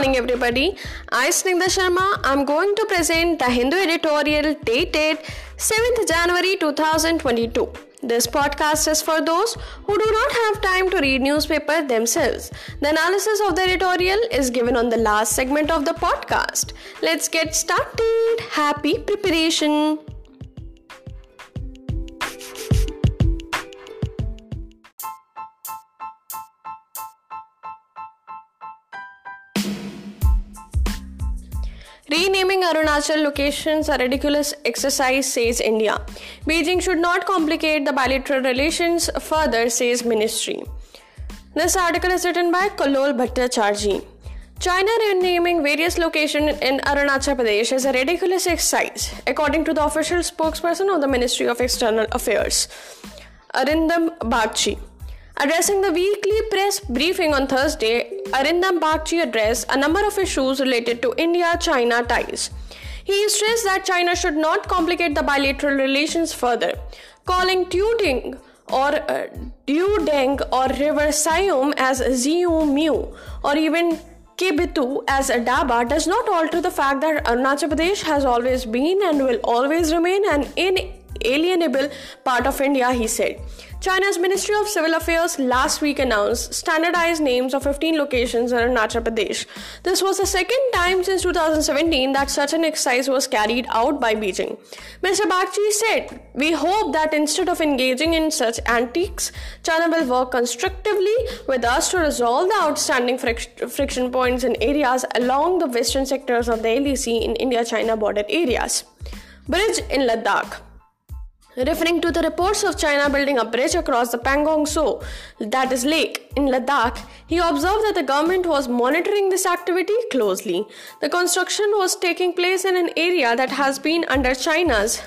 morning, everybody. I, Snigdha Sharma, I'm going to present the Hindu editorial dated 7th January 2022. This podcast is for those who do not have time to read newspaper themselves. The analysis of the editorial is given on the last segment of the podcast. Let's get started. Happy preparation. Renaming Arunachal locations a ridiculous exercise, says India. Beijing should not complicate the bilateral relations further, says Ministry. This article is written by Kallol Bhattacharjee. China renaming various locations in Arunachal Pradesh is a ridiculous exercise, according to the official spokesperson of the Ministry of External Affairs, Arindam Bagchi. Addressing the weekly press briefing on Thursday, Arindam Bagchi addressed a number of issues related to India China ties. He stressed that China should not complicate the bilateral relations further, calling Tuding or uh, Dudeng or River Siyom as Ziu Miu or even Kibithu as Daba does not alter the fact that Arunachal Pradesh has always been and will always remain an inalienable part of India, he said. China's Ministry of Civil Affairs last week announced standardized names of 15 locations in Arunachal Pradesh. This was the second time since 2017 that such an exercise was carried out by Beijing. Mr. Bagchi said, We hope that instead of engaging in such antics, China will work constructively with us to resolve the outstanding friction points in areas along the western sectors of the LAC in India China border areas. Bridge in Ladakh. Referring to the reports of China building a bridge across the Pangong Tso, that is lake, in Ladakh, he observed that the government was monitoring this activity closely. The construction was taking place in an area that has been under China's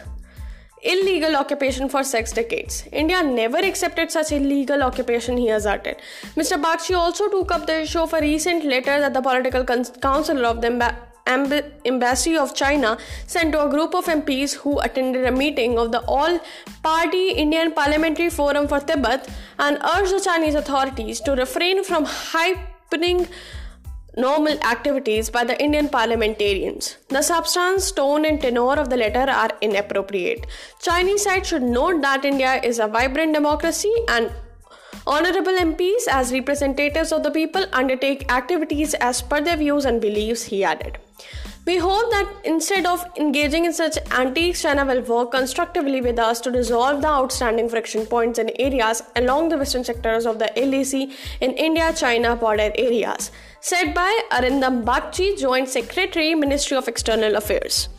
illegal occupation for six decades. India never accepted such illegal occupation, he asserted. Mr. Bagchi also took up the issue of a recent letter that the political council of the embassy of China sent to a group of MPs who attended a meeting of the All Party Indian Parliamentary Forum for Tibet and urged the Chinese authorities to refrain from hyping normal activities by the Indian parliamentarians. The substance, tone, and tenor of the letter are inappropriate. Chinese side should note that India is a vibrant democracy and Honorable MPs, as representatives of the people, undertake activities as per their views and beliefs, he added. We hope that instead of engaging in such antiques, China will work constructively with us to resolve the outstanding friction points and areas along the western sectors of the LAC in India China border areas, said by Arindam Bagchi, Joint Secretary, Ministry of External Affairs.